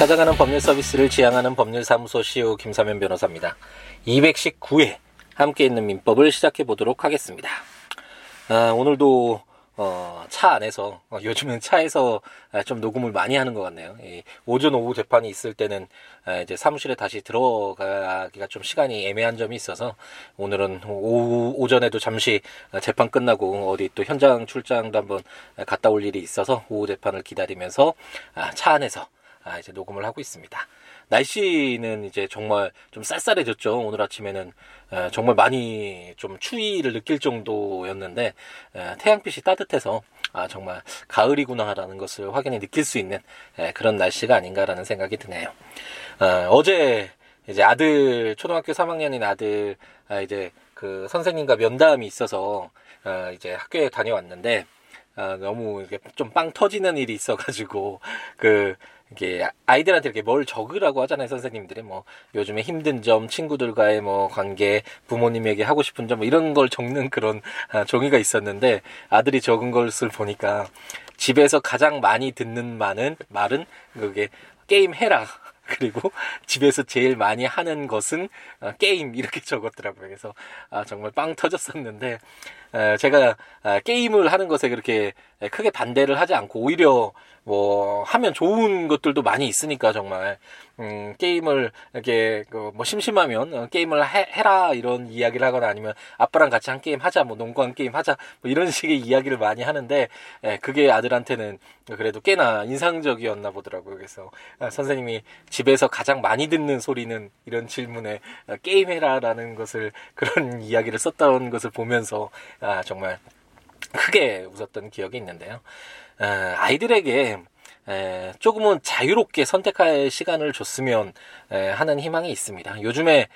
찾아가는 법률 서비스를 지향하는 법률사무소 CEO 김사면 변호사입니다. 219회 함께 있는 민법을 시작해 보도록 하겠습니다. 아, 오늘도 어, 차 안에서 어, 요즘은 차에서 아, 좀 녹음을 많이 하는 것 같네요. 이 오전 오후 재판이 있을 때는 아, 이제 사무실에 다시 들어가기가 좀 시간이 애매한 점이 있어서 오늘은 오후 오전에도 잠시 재판 끝나고 어디 또 현장 출장도 한번 갔다 올 일이 있어서 오후 재판을 기다리면서 아, 차 안에서 아, 이제 녹음을 하고 있습니다. 날씨는 이제 정말 좀 쌀쌀해졌죠. 오늘 아침에는 에, 정말 많이 좀 추위를 느낄 정도였는데 에, 태양빛이 따뜻해서 아, 정말 가을이구나라는 것을 확연히 느낄 수 있는 에, 그런 날씨가 아닌가라는 생각이 드네요. 어, 제 이제 아들 초등학교 3학년인 아들 아, 이제 그 선생님과 면담이 있어서 어, 이제 학교에 다녀왔는데 아, 너무 좀 빵 터지는 일이 있어가지고 그 이게 아이들한테 이렇게 뭘 적으라고 하잖아요 선생님들이 뭐 요즘에 힘든 점 친구들과의 뭐 관계 부모님에게 하고 싶은 점 뭐 이런 걸 적는 그런 아, 종이가 있었는데 아들이 적은 것을 보니까 집에서 가장 많이 듣는 말은 말은 그게 게임 해라 그리고 집에서 제일 많이 하는 것은 어, 게임 이렇게 적었더라고요. 그래서 아, 정말 빵 터졌었는데 제가 아, 게임을 하는 것에 그렇게 크게 반대를 하지 않고 오히려 뭐 하면 좋은 것들도 많이 있으니까 정말 음, 게임을 이렇게 그뭐 심심하면 어, 게임을 해, 라 이런 이야기를 하거나 아니면 아빠랑 같이 한 게임 하자 뭐 농구 한 게임 하자 뭐 이런 식의 이야기를 많이 하는데 에, 그게 아들한테는 그래도 꽤나 인상적이었나 보더라고요. 그래서 아, 선생님이 집에서 가장 많이 듣는 소리는 이런 질문에 어, 게임해라라는 것을 그런 이야기를 썼던 것을 보면서 아, 정말 크게 웃었던 기억이 있는데요. 아, 아이들에게 에, 조금은 자유롭게 선택할 시간을 줬으면 에, 하는 희망이 있습니다. 요즘에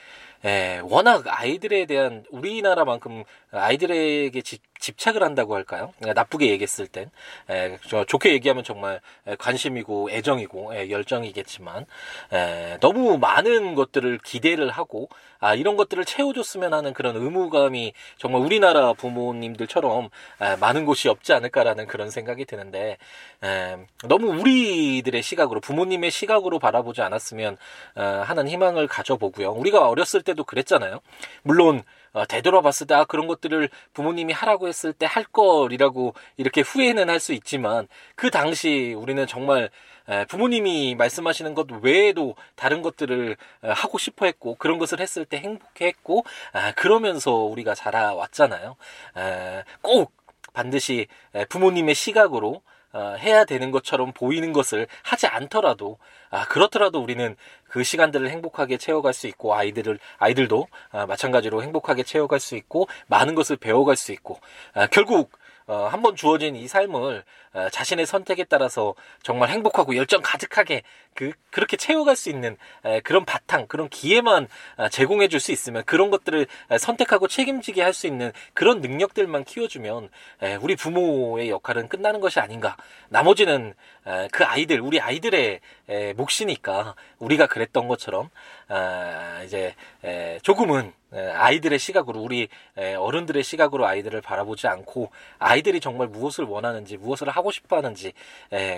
에, 워낙 아이들에 대한 우리나라만큼 아이들에게 집, 집착을 한다고 할까요? 나쁘게 얘기했을 땐 에, 좋게 얘기하면 정말 관심이고 애정이고 에, 열정이겠지만 에, 너무 많은 것들을 기대를 하고 아 이런 것들을 채워줬으면 하는 그런 의무감이 정말 우리나라 부모님들처럼 에, 많은 곳이 없지 않을까라는 그런 생각이 드는데 에, 너무 우리들의 시각으로 부모님의 시각으로 바라보지 않았으면 어, 하는 희망을 가져보고요. 우리가 어렸을 때도 그랬잖아요. 물론 어, 되돌아봤을 때 아, 그런 것들을 부모님이 하라고 했을 때 할 걸이라고 이렇게 후회는 할 수 있지만 그 당시 우리는 정말 에, 부모님이 말씀하시는 것 외에도 다른 것들을 에, 하고 싶어 했고 그런 것을 했을 때 행복해 했고 아, 그러면서 우리가 자라왔잖아요. 에, 꼭 반드시 부모님의 시각으로 어, 해야 되는 것처럼 보이는 것을 하지 않더라도 아 그렇더라도 우리는 그 시간들을 행복하게 채워갈 수 있고 아이들을 아이들도 아, 마찬가지로 행복하게 채워갈 수 있고 많은 것을 배워갈 수 있고 아, 결국 어, 한번 주어진 이 삶을 어, 자신의 선택에 따라서 정말 행복하고 열정 가득하게 그 그렇게 채워갈 수 있는 에, 그런 바탕 그런 기회만 아, 제공해 줄 수 있으면 그런 것들을 선택하고 책임지게 할 수 있는 그런 능력들만 키워주면 에, 우리 부모의 역할은 끝나는 것이 아닌가. 나머지는 에, 그 아이들 우리 아이들의 에, 몫이니까 우리가 그랬던 것처럼 아, 이제 에, 조금은 아이들의 시각으로 우리 어른들의 시각으로 아이들을 바라보지 않고 아이들이 정말 무엇을 원하는지 무엇을 하고 싶어 하는지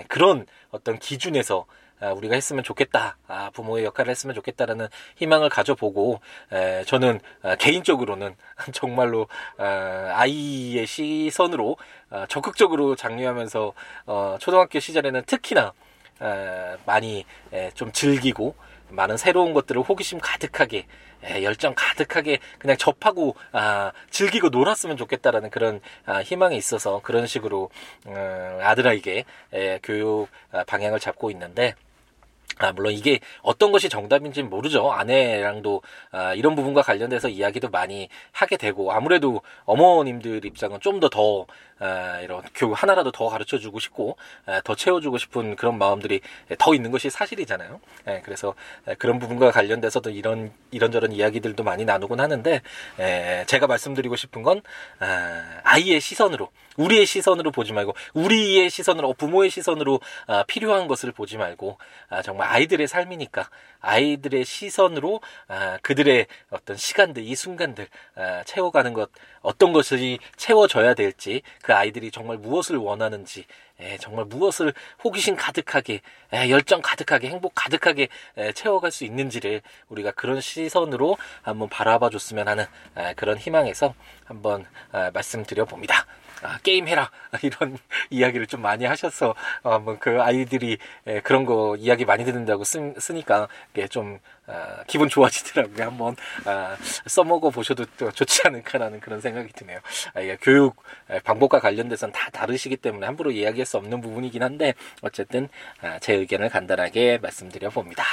그런 어떤 기준에서 아, 우리가 했으면 좋겠다. 아, 부모의 역할을 했으면 좋겠다라는 희망을 가져보고 저는 아, 개인적으로는 정말로 아이의 시선으로 적극적으로 장려하면서 어, 초등학교 시절에는 특히나 많이 좀 즐기고 많은 새로운 것들을 호기심 가득하게 에, 열정 가득하게 그냥 접하고 아, 즐기고 놀았으면 좋겠다라는 그런 아, 희망이 있어서 그런 식으로 음, 아들에게 에, 교육 아, 방향을 잡고 있는데 아, 물론 이게 어떤 것이 정답인지는 모르죠. 아내랑도 아, 이런 부분과 관련돼서 이야기도 많이 하게 되고 아무래도 어머님들 입장은 좀더더 아, 이런 교육 하나라도 더 가르쳐 주고 싶고 아, 더 채워주고 싶은 그런 마음들이 더 있는 것이 사실이잖아요. 예, 그래서 그런 부분과 관련돼서도 이런 이런저런 이야기들도 많이 나누곤 하는데 에, 제가 말씀드리고 싶은 건 아, 아이의 시선으로 우리의 시선으로 보지 말고 우리의 시선으로 부모의 시선으로 아, 필요한 것을 보지 말고 아, 정말 아이들의 삶이니까 아이들의 시선으로 아, 그들의 어떤 시간들 이 순간들 아, 채워가는 것 어떤 것이 채워져야 될지 그 아이들이 정말 무엇을 원하는지 예, 정말 무엇을 호기심 가득하게 예, 열정 가득하게 행복 가득하게 예, 채워갈 수 있는지를 우리가 그런 시선으로 한번 바라봐 줬으면 하는 예, 그런 희망에서 한번 아, 말씀드려 봅니다. 아, 게임 해라 이런 이야기를 좀 많이 하셔서 어, 한번 그 아이들이 예, 그런 거 이야기 많이 듣는다고 쓰, 쓰니까 이게 좀 아, 기분 좋아지더라고요. 한번 아, 써먹어 보셔도 또 좋지 않을까라는 그런 생각이 드네요. 아, 예, 교육 예, 방법과 관련돼서는 다 다르시기 때문에 함부로 이야기할 수 없는 부분이긴 한데 어쨌든 아, 제 의견을 간단하게 말씀드려 봅니다.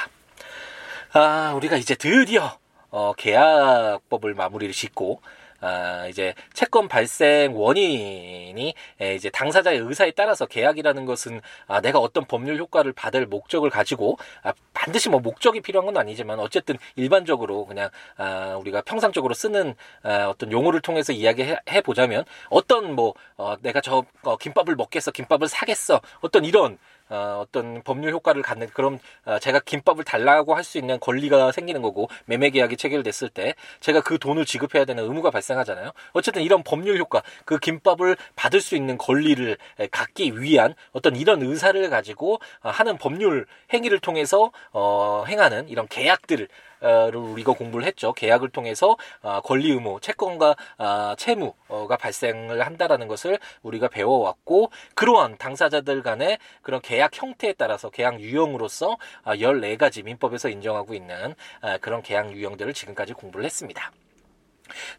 아, 우리가 이제 드디어 어, 계약법을 마무리를 짓고 아, 이제 채권 발생 원인이 에, 이제 당사자의 의사에 따라서 계약이라는 것은 아, 내가 어떤 법률 효과를 받을 목적을 가지고 아, 반드시 뭐 목적이 필요한 건 아니지만 어쨌든 일반적으로 그냥 아, 우리가 평상적으로 쓰는 아, 어떤 용어를 통해서 이야기해 보자면 어떤 뭐 어, 내가 저 어, 김밥을 먹겠어 김밥을 사겠어 어떤 이런 어, 어떤 법률 효과를 갖는 그럼 어, 제가 김밥을 달라고 할 수 있는 권리가 생기는 거고 매매 계약이 체결됐을 때 제가 그 돈을 지급해야 되는 의무가 발생하잖아요. 어쨌든 이런 법률 효과 그 김밥을 받을 수 있는 권리를 갖기 위한 어떤 이런 의사를 가지고 어, 하는 법률 행위를 통해서 어, 행하는 이런 계약들을 를 우리가 공부를 했죠. 계약을 통해서 어, 권리 의무, 채권과 어, 채무가 발생을 한다라는 것을 우리가 배워왔고 그러한 당사자들 간의 그런 계약 형태에 따라서 계약 유형으로서 14가지 어, 민법에서 인정하고 있는 그런 계약 유형들을 지금까지 공부를 했습니다.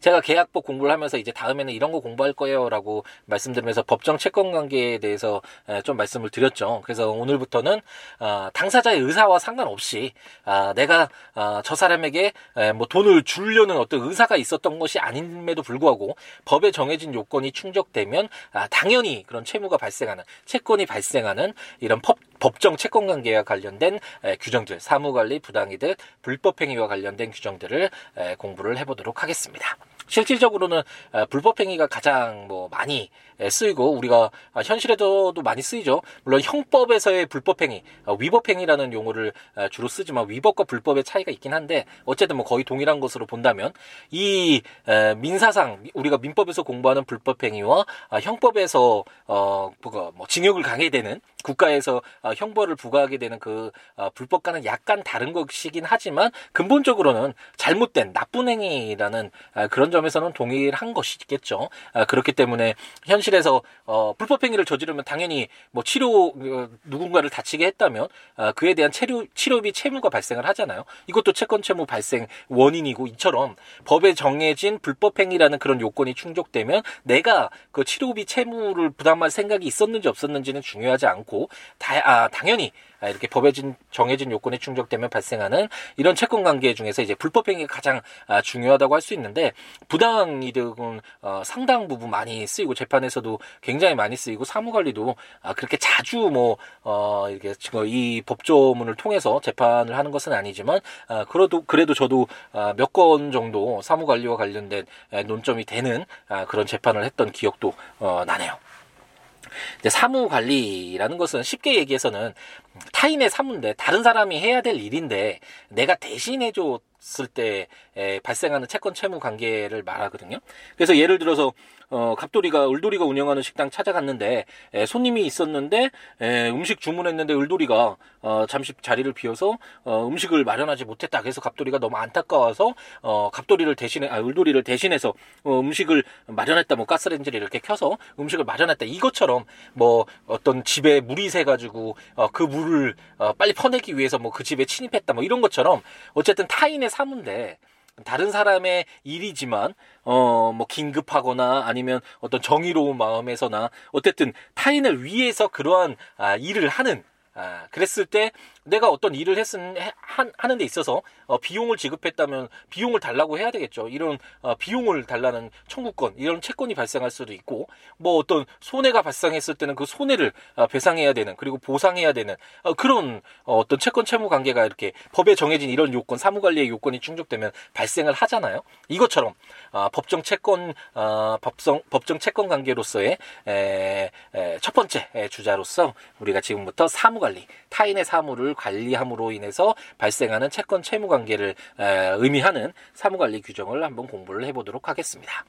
제가 계약법 공부를 하면서 이제 다음에는 이런 거 공부할 거예요라고 말씀드리면서 법정 채권 관계에 대해서 좀 말씀을 드렸죠. 그래서 오늘부터는 어, 당사자의 의사와 상관없이 아, 내가 어, 저 사람에게 뭐 돈을 주려는 어떤 의사가 있었던 것이 아님에도 불구하고 법에 정해진 요건이 충족되면 아, 당연히 그런 채무가 발생하는 채권이 발생하는 이런 법, 법정 채권 관계와 관련된 규정들, 사무 관리 부당이 득, 불법 행위와 관련된 규정들을 공부를 해보도록 하겠습니다. 실질적으로는 어, 불법 행위가 가장 뭐 많이 쓰이고 우리가 현실에도 많이 쓰이죠. 물론 형법에서의 불법 행위, 어, 위법 행위라는 용어를 어, 주로 쓰지만 위법과 불법의 차이가 있긴 한데 어쨌든 뭐 거의 동일한 것으로 본다면 이 민사상 우리가 민법에서 공부하는 불법 행위와 형법에서 어뭐 징역을 강해야 되는 국가에서 형벌을 부과하게 되는 그 불법과는 약간 다른 것이긴 하지만 근본적으로는 잘못된 나쁜 행위라는 그런 점에서는 동일한 것이겠죠. 아, 그렇기 때문에 현실에서 어, 불법 행위를 저지르면 당연히 뭐 치료 어, 누군가를 다치게 했다면 아, 그에 대한 치료 치료비 채무가 발생을 하잖아요. 이것도 채권 채무 발생 원인이고 이처럼 법에 정해진 불법 행위라는 그런 요건이 충족되면 내가 그 치료비 채무를 부담할 생각이 있었는지 없었는지는 중요하지 않고 다, 아, 당연히 아, 이렇게 법에 정해진 요건이 충족되면 발생하는 이런 채권 관계 중에서 이제 불법 행위가 가장 아, 중요하다고 할 수 있는데 부당 이득은 어, 상당 부분 많이 쓰이고 재판에서도 굉장히 많이 쓰이고 사무 관리도 아, 그렇게 자주 뭐 어, 이렇게 지금 이 법조문을 통해서 재판을 하는 것은 아니지만 그래도 그래도 저도 몇 건 정도 사무 관리와 관련된 논점이 되는 그런 재판을 했던 기억도 어, 나네요. 이제 사무 관리라는 것은 쉽게 얘기해서는 타인의 사무인데 다른 사람이 해야 될 일인데 내가 대신 해 줬을 때 발생하는 채권 채무 관계를 말하거든요. 그래서 예를 들어서 어, 갑돌이가 을돌이가 운영하는 식당 찾아갔는데 에, 손님이 있었는데 에, 음식 주문했는데 을돌이가 어, 잠시 자리를 비워서 어, 음식을 마련하지 못했다. 그래서 갑돌이가 너무 안타까워서 어, 갑돌이를 대신해 아, 을돌이를 대신해서 어, 음식을 마련했다. 뭐 가스레인지를 이렇게 켜서 음식을 마련했다. 이것처럼 뭐 어떤 집에 물이 새 가지고 어, 그 물을 어, 빨리 퍼내기 위해서 뭐 그 집에 침입했다. 뭐 이런 것처럼 어쨌든 타인의 사문데 다른 사람의 일이지만 어 뭐 긴급하거나 아니면 어떤 정의로운 마음에서나 어쨌든 타인을 위해서 그러한 아, 일을 하는 아, 그랬을 때 내가 어떤 일을 했은 한, 하는 데 있어서 어, 비용을 지급했다면 비용을 달라고 해야 되겠죠. 이런 어, 비용을 달라는 청구권, 이런 채권이 발생할 수도 있고 뭐 어떤 손해가 발생했을 때는 그 손해를 어, 배상해야 되는 그리고 보상해야 되는 어, 그런 어, 어떤 채권 채무 관계가 이렇게 법에 정해진 이런 요건, 사무 관리의 요건이 충족되면 발생을 하잖아요. 이것처럼 어, 법정 채권 어, 법정 법정 채권 관계로서의 에, 에, 첫 번째 주자로서 우리가 지금부터 사무 관리, 타인의 사무를 관리함으로 인해서 발생하는 채권 채무 관계를 의미하는 사무관리 규정을 한번 공부를 해보도록 하겠습니다.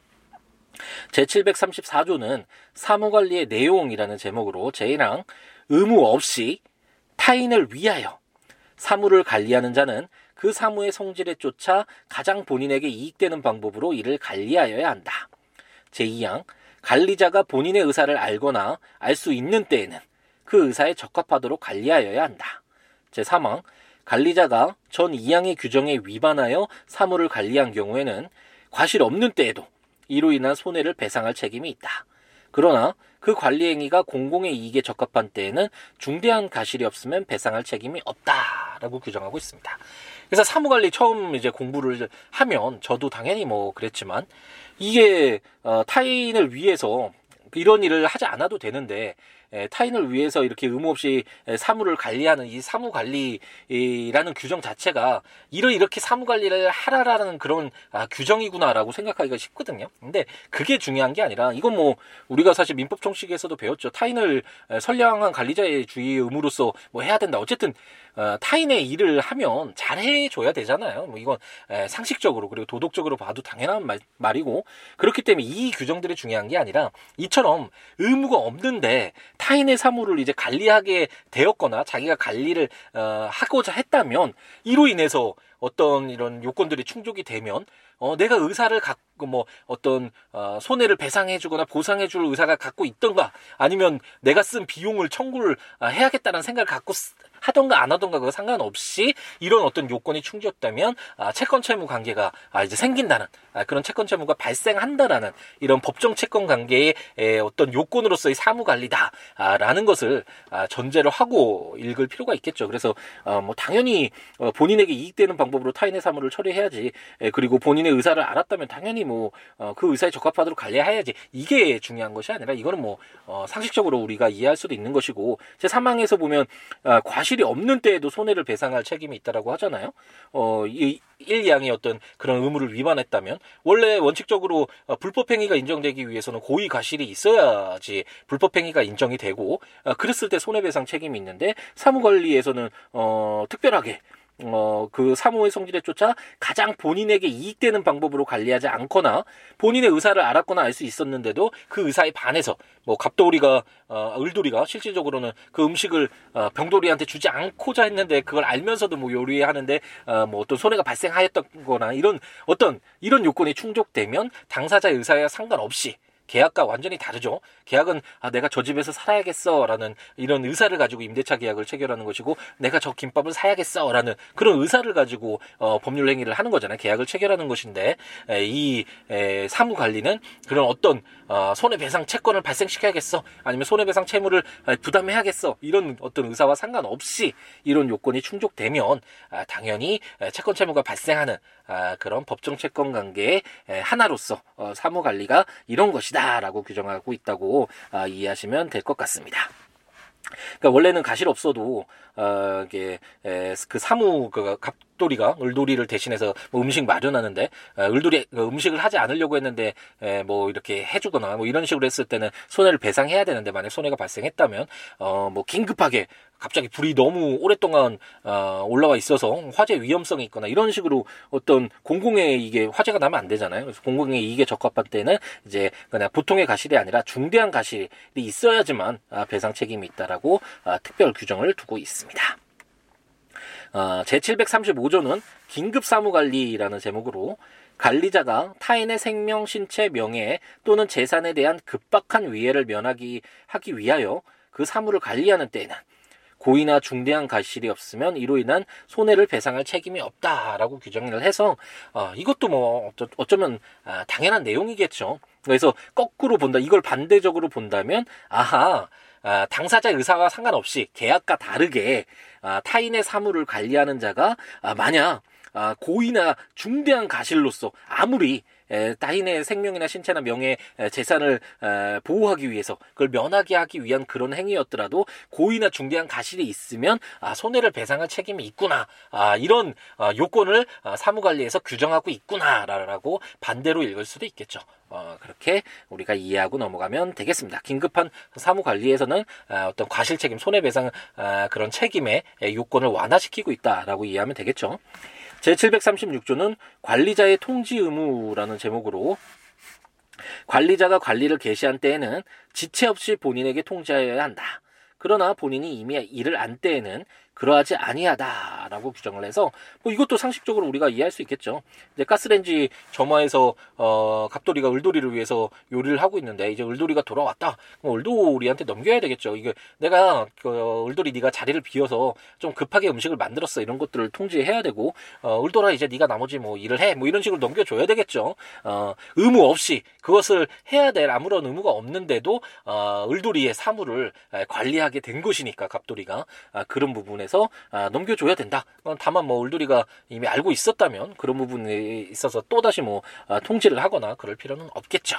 제734조는 사무관리의 내용이라는 제목으로 제1항 의무 없이 타인을 위하여 사무를 관리하는 자는 그 사무의 성질에 쫓아 가장 본인에게 이익되는 방법으로 이를 관리하여야 한다. 제2항 관리자가 본인의 의사를 알거나 알 수 있는 때에는 그 의사에 적합하도록 관리하여야 한다. 제3항 관리자가 전 2항의 규정에 위반하여 사무를 관리한 경우에는 과실 없는 때에도 이로 인한 손해를 배상할 책임이 있다. 그러나 그 관리 행위가 공공의 이익에 적합한 때에는 중대한 가실이 없으면 배상할 책임이 없다라고 규정하고 있습니다. 그래서 사무관리 처음 이제 공부를 하면 저도 당연히 뭐 그랬지만 이게 어, 타인을 위해서 이런 일을 하지 않아도 되는데 타인을 위해서 이렇게 의무 없이 사무를 관리하는 이 사무 관리라는 규정 자체가 이를 이렇게 사무 관리를 하라라는 그런 아, 규정이구나라고 생각하기가 쉽거든요. 근데 그게 중요한 게 아니라 이건 뭐 우리가 사실 민법 총칙에서도 배웠죠. 타인을 선량한 관리자의 주의 의무로서 뭐 해야 된다. 어쨌든 어, 타인의 일을 하면 잘 해줘야 되잖아요. 뭐 이건 에, 상식적으로 그리고 도덕적으로 봐도 당연한 말, 말이고 그렇기 때문에 이 규정들이 중요한 게 아니라 이처럼 의무가 없는데 타인의 사물을 이제 관리하게 되었거나 자기가 관리를 어, 하고자 했다면 이로 인해서 어떤 이런 요건들이 충족이 되면 어, 내가 의사를 갖고 뭐 어떤 어, 손해를 배상해 주거나 보상해 줄 의사가 갖고 있던가 아니면 내가 쓴 비용을 청구를 아, 해야겠다는 생각을 갖고 하던가 안 하던가 그 상관없이 이런 어떤 요건이 충족되면 아, 채권 채무 관계가 아, 이제 생긴다는 아, 그런 채권 채무가 발생한다라는 이런 법정 채권 관계의 에, 어떤 요건으로서의 사무 관리다라는 것을 아, 전제로 하고 읽을 필요가 있겠죠. 그래서 어, 뭐 당연히 어, 본인에게 이익되는 방법으로 타인의 사무를 처리해야지. 에, 그리고 본인의 의사를 알았다면 당연히 뭐그 어, 의사에 적합하도록 관리해야지. 이게 중요한 것이 아니라 이거는 뭐 어, 상식적으로 우리가 이해할 수도 있는 것이고 제 3항에서 보면 어, 과실 이 없는 때에도 손해를 배상할 책임이 있다라고 하잖아요. 어, 이 1, 2항의 어떤 그런 의무를 위반했다면 원래 원칙적으로 어, 불법 행위가 인정되기 위해서는 고의 과실이 있어야지 불법 행위가 인정이 되고 어, 그랬을 때 손해배상 책임이 있는데 사무관리에서는 어, 특별하게 어, 그 사무의 성질에 쫓아 가장 본인에게 이익되는 방법으로 관리하지 않거나 본인의 의사를 알았거나 알 수 있었는데도 그 의사에 반해서 뭐 갑돌이가 어, 을돌이가 실질적으로는 그 음식을 어, 병돌이한테 주지 않고자 했는데 그걸 알면서도 뭐 요리하는데 어, 뭐 어떤 손해가 발생하였던거나 이런 어떤 이런 요건이 충족되면 당사자의 의사와 상관없이 계약과 완전히 다르죠. 계약은 아 내가 저 집에서 살아야겠어라는 이런 의사를 가지고 임대차 계약을 체결하는 것이고 내가 저 김밥을 사야겠어라는 그런 의사를 가지고 어, 법률 행위를 하는 거잖아요. 계약을 체결하는 것인데 에, 이 에, 사무 관리는 그런 어떤 어, 손해배상 채권을 발생시켜야겠어 아니면 손해배상 채무를 부담해야겠어 이런 어떤 의사와 상관없이 이런 요건이 충족되면 아, 당연히 채권 채무가 발생하는 아, 그런 법정 채권 관계의 하나로서 어, 사무 관리가 이런 것이다라고 규정하고 있다고 아, 이해하시면 될 것 같습니다. 그러니까 원래는 가실 없어도 어 이게 에, 그 사무 그 갑돌이가 을돌이를 대신해서 뭐 음식 마련하는데 어, 을돌이 그 음식을 하지 않으려고 했는데 에, 뭐 이렇게 해주거나 뭐 이런 식으로 했을 때는 손해를 배상해야 되는데 만약 손해가 발생했다면 어 뭐 긴급하게 갑자기 불이 너무 오랫동안 어, 올라와 있어서 화재 위험성이 있거나 이런 식으로 어떤 공공의 이게 화재가 나면 안 되잖아요. 그래서 공공의 이익에 적합한 때는 이제 그냥 보통의 가실이 아니라 중대한 가실이 있어야지만 아, 배상 책임이 있다라고 아, 특별 규정을 두고 있습니다. 어, 제735조는 긴급사무관리라는 제목으로 관리자가 타인의 생명, 신체, 명예 또는 재산에 대한 급박한 위해를 면하기 하기 위하여 그 사무를 관리하는 때에는 고의나 중대한 가실이 없으면 이로 인한 손해를 배상할 책임이 없다라고 규정을 해서 어, 이것도 뭐 어쩌, 면 아, 당연한 내용이겠죠. 그래서 거꾸로 본다. 이걸 반대적으로 본다면 아하 아, 당사자 의사와 상관없이 계약과 다르게 아, 타인의 사물을 관리하는 자가 아, 만약 아, 고의나 중대한 가실로서 아무리 에, 타인의 생명이나 신체나 명예, 에, 재산을 에, 보호하기 위해서 그걸 면하게 하기 위한 그런 행위였더라도 고의나 중대한 가실이 있으면 아, 손해를 배상할 책임이 있구나. 아, 이런 아, 요건을 아, 사무관리에서 규정하고 있구나라고 반대로 읽을 수도 있겠죠. 어, 그렇게 우리가 이해하고 넘어가면 되겠습니다. 긴급한 사무 관리에서는 아, 어떤 과실 책임, 손해배상 아, 그런 책임의 요건을 완화시키고 있다라고 이해하면 되겠죠. 제736조는 관리자의 통지 의무라는 제목으로 관리자가 관리를 개시한 때에는 지체 없이 본인에게 통지하여야 한다. 그러나 본인이 이미 일을 안 때에는 그러하지 아니하다라고 규정을 해서 뭐 이것도 상식적으로 우리가 이해할 수 있겠죠. 이제 가스렌지 점화에서 어 갑돌이가 을돌이를 위해서 요리를 하고 있는데 이제 을돌이가 돌아왔다. 그럼 을돌이한테 넘겨야 되겠죠. 이게 내가 그 을돌이 네가 자리를 비워서 좀 급하게 음식을 만들었어 이런 것들을 통지해야 되고 어 을돌아 이제 네가 나머지 뭐 일을 해 뭐 이런 식으로 넘겨줘야 되겠죠. 어 의무 없이 그것을 해야 될 아무런 의무가 없는데도 어 을돌이의 사무를 관리하게 된 것이니까 갑돌이가 아, 그런 부분에 해서 아, 넘겨줘야 된다. 다만 뭐 울두리가 이미 알고 있었다면 그런 부분에 있어서 또 다시 뭐 아, 통지를 하거나 그럴 필요는 없겠죠.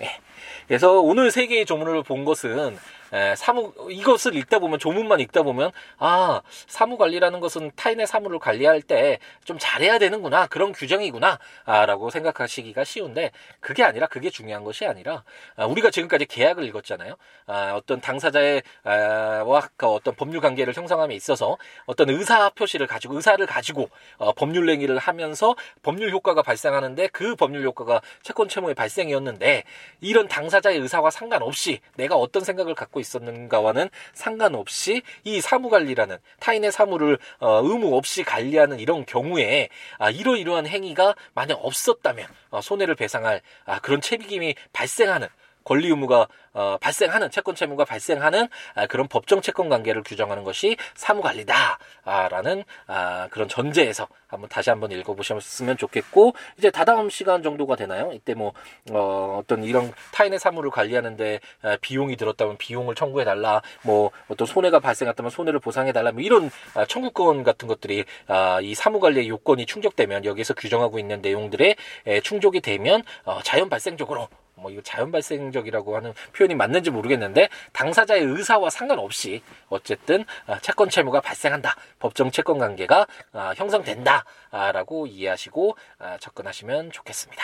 예. 그래서 오늘 세 개의 조문을 본 것은 에, 사무 이것을 읽다 보면 조문만 읽다 보면 아 사무 관리라는 것은 타인의 사무를 관리할 때 좀 잘해야 되는구나 그런 규정이구나라고 생각하시기가 쉬운데 그게 아니라 그게 중요한 것이 아니라 아, 우리가 지금까지 계약을 읽었잖아요. 아, 어떤 당사자의 아, 와그 어떤 법률 관계를 형성함에 있어서 어떤 의사 표시를 가지고 의사를 가지고 어, 법률 행위를 하면서 법률 효과가 발생하는데 그 법률 효과가 채권 채무의 발생이었는데 이런 당사자의 의사와 상관없이 내가 어떤 생각을 갖고 있었는가와는 상관없이 이 사무 관리라는 타인의 사무를 어, 의무 없이 관리하는 이런 경우에 아, 이러이러한 행위가 만약 없었다면 어, 손해를 배상할 아, 그런 책임이 발생하는 권리 의무가 어, 발생하는 채권 채무가 발생하는 아, 그런 법정 채권 관계를 규정하는 것이 사무 관리다라는 아, 그런 전제에서 한번 다시 한번 읽어보셨으면 좋겠고 이제 다다음 시간 정도가 되나요? 이때 뭐 어, 어떤 이런 타인의 사무를 관리하는데 아, 비용이 들었다면 비용을 청구해 달라, 뭐 어떤 손해가 발생했다면 손해를 보상해 달라, 뭐 이런 아, 청구권 같은 것들이 아, 이 사무 관리의 요건이 충족되면 여기서 규정하고 있는 내용들에 에, 충족이 되면 어, 자연 발생적으로 뭐 이거 자연 발생적이라고 하는 표현이 맞는지 모르겠는데 당사자의 의사와 상관없이 어쨌든 아, 채권 채무가 발생한다. 법정 채권 관계가 아, 형성된다라고 이해하시고 아, 접근하시면 좋겠습니다.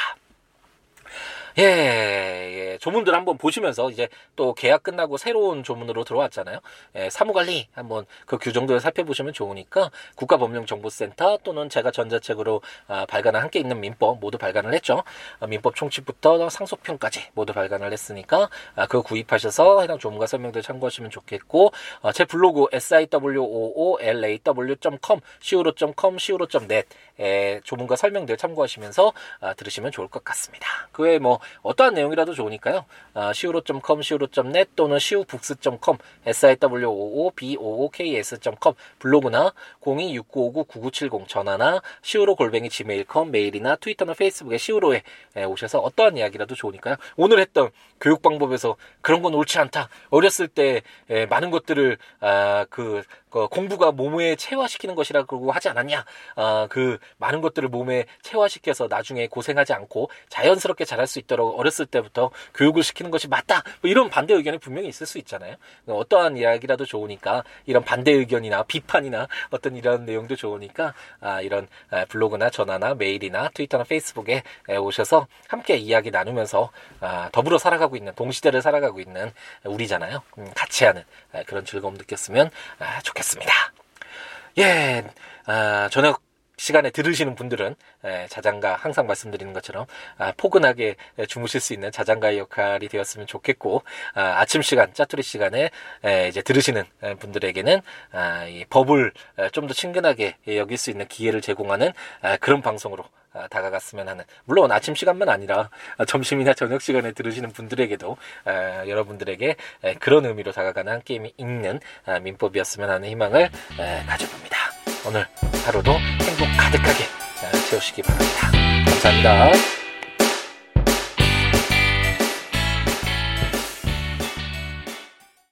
예, 예, 조문들 한번 보시면서 이제 또 계약 끝나고 새로운 조문으로 들어왔잖아요. 예, 사무관리 한번 그 규정들을 살펴보시면 좋으니까 국가법령정보센터 또는 제가 전자책으로 아, 발간한 함께 있는 민법 모두 발간을 했죠. 아, 민법 총칙부터 상속편까지 모두 발간을 했으니까 아, 그거 구입하셔서 해당 조문과 설명들 참고하시면 좋겠고 아, 제 블로그 siwoolaw.com siwo.com siwo.net 에, 조문과 설명들 참고하시면서 아, 들으시면 좋을 것 같습니다. 그 외에 뭐 어떠한 내용이라도 좋으니까요. 아, siwo.com, siwo.net 또는 siwobooks.com, siwoobooks.com 블로그나 026959-9970 전화나 siwo 골뱅이 gmail.com 메일이나 트위터나 페이스북에 siwo에 오셔서 어떠한 이야기라도 좋으니까요. 오늘 했던 교육 방법에서 그런 건 옳지 않다. 어렸을 때 에, 많은 것들을 아, 그, 그 공부가 몸에 체화시키는 것이라고 하지 않았냐? 아, 그 많은 것들을 몸에 체화시켜서 나중에 고생하지 않고 자연스럽게 자랄 수 있도록 어렸을 때부터 교육을 시키는 것이 맞다. 뭐 이런 반대 의견이 분명히 있을 수 있잖아요. 어떠한 이야기라도 좋으니까 이런 반대 의견이나 비판이나 어떤 이런 내용도 좋으니까 아, 이런 블로그나 전화나 메일이나 트위터나 페이스북에 오셔서 함께 이야기 나누면서 아, 더불어 살아가고 있는 동시대를 살아가고 있는 우리잖아요. 음, 같이 하는 그런 즐거움 느꼈으면 아, 좋겠습니다. 예, 아, 저녁 시간에 들으시는 분들은 자장가 항상 말씀드리는 것처럼 아, 포근하게 주무실 수 있는 자장가의 역할이 되었으면 좋겠고 아, 아침 시간 짜투리 시간에 이제 들으시는 분들에게는 아, 법을 좀 더 친근하게 여길 수 있는 기회를 제공하는 그런 방송으로 다가갔으면 하는 물론 아침 시간만 아니라 점심이나 저녁 시간에 들으시는 분들에게도 여러분들에게 그런 의미로 다가가는 한 게임이 있는 민법이었으면 하는 희망을 가져봅니다. 오늘 하루도 행복 가득하게 채우시기 바랍니다. 감사합니다.